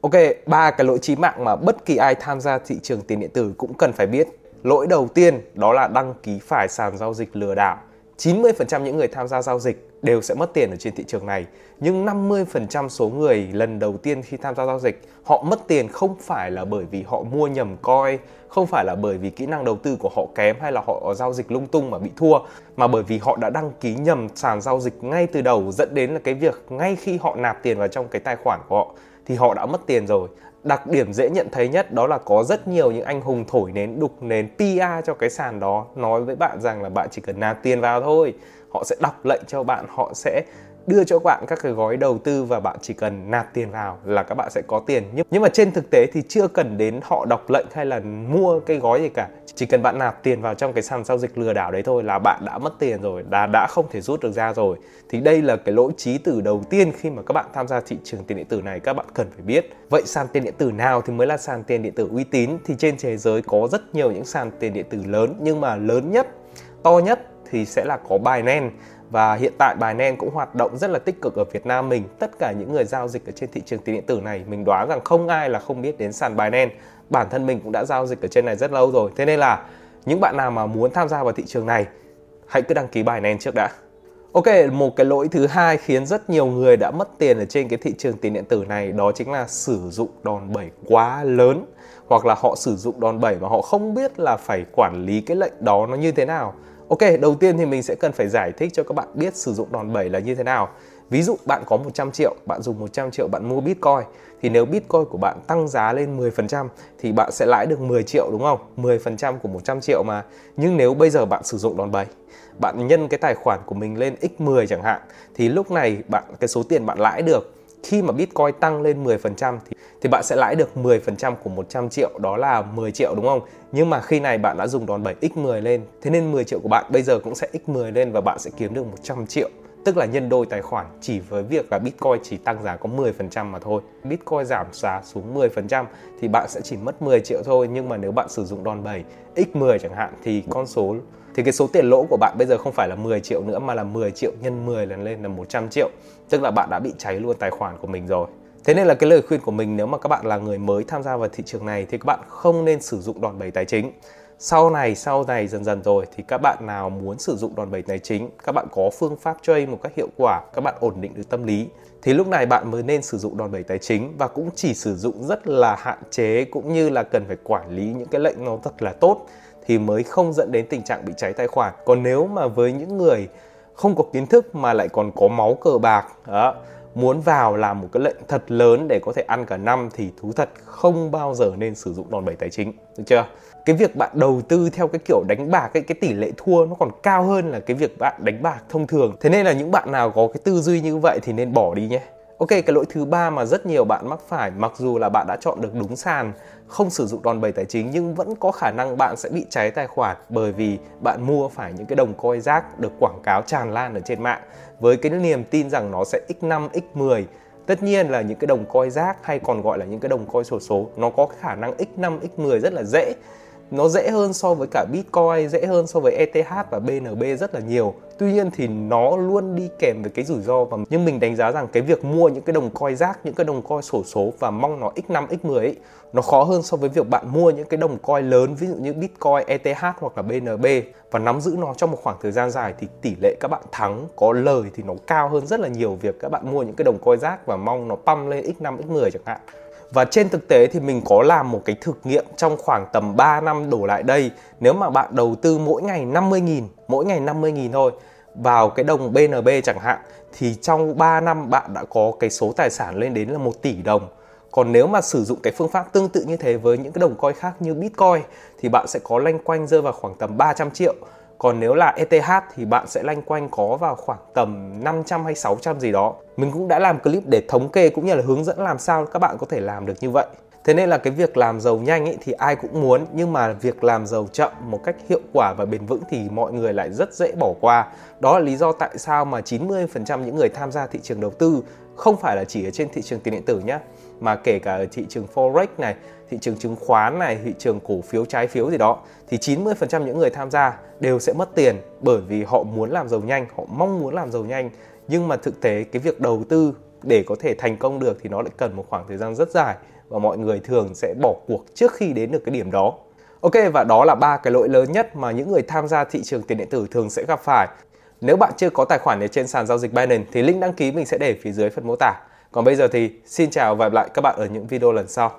Ok, ba cái lỗi chí mạng mà bất kỳ ai tham gia thị trường tiền điện tử cũng cần phải biết. Lỗi đầu tiên đó là đăng ký phải sàn giao dịch lừa đảo. 90% những người tham gia giao dịch đều sẽ mất tiền ở trên thị trường này. Nhưng 50% số người lần đầu tiên khi tham gia giao dịch, họ mất tiền không phải là bởi vì họ mua nhầm coin, không phải là bởi vì kỹ năng đầu tư của họ kém hay là họ giao dịch lung tung mà bị thua, mà bởi vì họ đã đăng ký nhầm sàn giao dịch ngay từ đầu dẫn đến là cái việc ngay khi họ nạp tiền vào trong cái tài khoản của họ thì họ đã mất tiền rồi. Đặc điểm dễ nhận thấy nhất đó là có rất nhiều những anh hùng thổi nến, đục nến PR cho cái sàn đó, nói với bạn rằng là bạn chỉ cần nạp tiền vào thôi. Họ sẽ đọc lệnh cho bạn, họ sẽ đưa cho bạn các cái gói đầu tư và bạn chỉ cần nạp tiền vào là các bạn sẽ có tiền. Nhưng nhưng mà trên thực tế thì chưa cần đến họ đọc lệnh hay là mua cái gói gì cả. Chỉ cần bạn nạp tiền vào trong cái sàn giao dịch lừa đảo đấy thôi là bạn đã mất tiền rồi, đã đã không thể rút được ra rồi. Thì đây là cái lỗi trí tử đầu tiên khi mà các bạn tham gia thị trường tiền điện tử này, các bạn cần phải biết. Vậy sàn tiền điện tử nào thì mới là sàn tiền điện tử uy tín? Thì trên thế giới có rất nhiều những sàn tiền điện tử lớn, nhưng mà lớn nhất, to nhất thì sẽ là có Binance và hiện tại Binance cũng hoạt động rất là tích cực ở Việt Nam mình. Tất cả những người giao dịch ở trên thị trường tiền điện tử này mình đoán rằng không ai là không biết đến sàn Binance. Bản thân mình cũng đã giao dịch ở trên này rất lâu rồi. Thế nên là những bạn nào mà muốn tham gia vào thị trường này hãy cứ đăng ký Binance trước đã. Ok, một cái lỗi thứ hai khiến rất nhiều người đã mất tiền ở trên cái thị trường tiền điện tử này đó chính là sử dụng đòn bẩy quá lớn hoặc là họ sử dụng đòn bẩy mà họ không biết là phải quản lý cái lệnh đó nó như thế nào Ok, đầu tiên thì mình sẽ cần phải giải thích cho các bạn biết sử dụng đòn bẩy là như thế nào. Ví dụ bạn có 100 triệu, bạn dùng 100 triệu bạn mua Bitcoin thì nếu Bitcoin của bạn tăng giá lên 10% thì bạn sẽ lãi được 10 triệu đúng không? 10% của 100 triệu mà. Nhưng nếu bây giờ bạn sử dụng đòn bẩy, bạn nhân cái tài khoản của mình lên x10 chẳng hạn thì lúc này bạn cái số tiền bạn lãi được khi mà Bitcoin tăng lên 10% thì thì bạn sẽ lãi được 10% của 100 triệu, đó là 10 triệu đúng không? Nhưng mà khi này bạn đã dùng đòn bẩy x10 lên, thế nên 10 triệu của bạn bây giờ cũng sẽ x10 lên và bạn sẽ kiếm được 100 triệu tức là nhân đôi tài khoản, chỉ với việc là Bitcoin chỉ tăng giá có 10% mà thôi. Bitcoin giảm giá xuống 10% thì bạn sẽ chỉ mất 10 triệu thôi nhưng mà nếu bạn sử dụng đòn bẩy x10 chẳng hạn thì con số thì cái số tiền lỗ của bạn bây giờ không phải là 10 triệu nữa mà là 10 triệu nhân 10 lần lên là 100 triệu. Tức là bạn đã bị cháy luôn tài khoản của mình rồi. Thế nên là cái lời khuyên của mình nếu mà các bạn là người mới tham gia vào thị trường này thì các bạn không nên sử dụng đòn bẩy tài chính. Sau này, sau này dần dần rồi thì các bạn nào muốn sử dụng đòn bẩy tài chính, các bạn có phương pháp trade một cách hiệu quả, các bạn ổn định được tâm lý thì lúc này bạn mới nên sử dụng đòn bẩy tài chính và cũng chỉ sử dụng rất là hạn chế cũng như là cần phải quản lý những cái lệnh nó thật là tốt thì mới không dẫn đến tình trạng bị cháy tài khoản. Còn nếu mà với những người không có kiến thức mà lại còn có máu cờ bạc đó, muốn vào làm một cái lệnh thật lớn để có thể ăn cả năm thì thú thật không bao giờ nên sử dụng đòn bẩy tài chính được chưa? Cái việc bạn đầu tư theo cái kiểu đánh bạc ấy, cái tỷ lệ thua nó còn cao hơn là cái việc bạn đánh bạc thông thường. Thế nên là những bạn nào có cái tư duy như vậy thì nên bỏ đi nhé. Ok, cái lỗi thứ ba mà rất nhiều bạn mắc phải mặc dù là bạn đã chọn được đúng sàn, không sử dụng đòn bẩy tài chính nhưng vẫn có khả năng bạn sẽ bị cháy tài khoản bởi vì bạn mua phải những cái đồng coin rác được quảng cáo tràn lan ở trên mạng. Với cái niềm tin rằng nó sẽ x5, x10 Tất nhiên là những cái đồng coin rác hay còn gọi là những cái đồng coin sổ số nó có khả năng x5, x10 rất là dễ nó dễ hơn so với cả Bitcoin, dễ hơn so với ETH và BNB rất là nhiều. Tuy nhiên thì nó luôn đi kèm với cái rủi ro và nhưng mình đánh giá rằng cái việc mua những cái đồng coin rác, những cái đồng coin sổ số và mong nó x5, x10 ấy, nó khó hơn so với việc bạn mua những cái đồng coin lớn ví dụ như Bitcoin, ETH hoặc là BNB và nắm giữ nó trong một khoảng thời gian dài thì tỷ lệ các bạn thắng có lời thì nó cao hơn rất là nhiều việc các bạn mua những cái đồng coin rác và mong nó pump lên x5, x10 chẳng hạn. Và trên thực tế thì mình có làm một cái thực nghiệm trong khoảng tầm 3 năm đổ lại đây Nếu mà bạn đầu tư mỗi ngày 50.000, mỗi ngày 50.000 thôi vào cái đồng BNB chẳng hạn thì trong 3 năm bạn đã có cái số tài sản lên đến là 1 tỷ đồng. Còn nếu mà sử dụng cái phương pháp tương tự như thế với những cái đồng coin khác như Bitcoin thì bạn sẽ có lanh quanh rơi vào khoảng tầm 300 triệu. Còn nếu là ETH thì bạn sẽ lanh quanh có vào khoảng tầm 500 hay 600 gì đó. Mình cũng đã làm clip để thống kê cũng như là hướng dẫn làm sao các bạn có thể làm được như vậy. Thế nên là cái việc làm giàu nhanh ấy thì ai cũng muốn, nhưng mà việc làm giàu chậm một cách hiệu quả và bền vững thì mọi người lại rất dễ bỏ qua. Đó là lý do tại sao mà 90% những người tham gia thị trường đầu tư không phải là chỉ ở trên thị trường tiền điện tử nhé mà kể cả ở thị trường forex này, thị trường chứng khoán này, thị trường cổ phiếu trái phiếu gì đó thì 90% những người tham gia đều sẽ mất tiền bởi vì họ muốn làm giàu nhanh, họ mong muốn làm giàu nhanh nhưng mà thực tế cái việc đầu tư để có thể thành công được thì nó lại cần một khoảng thời gian rất dài và mọi người thường sẽ bỏ cuộc trước khi đến được cái điểm đó. Ok và đó là ba cái lỗi lớn nhất mà những người tham gia thị trường tiền điện tử thường sẽ gặp phải. Nếu bạn chưa có tài khoản ở trên sàn giao dịch Binance thì link đăng ký mình sẽ để phía dưới phần mô tả. Còn bây giờ thì xin chào và hẹn gặp lại các bạn ở những video lần sau.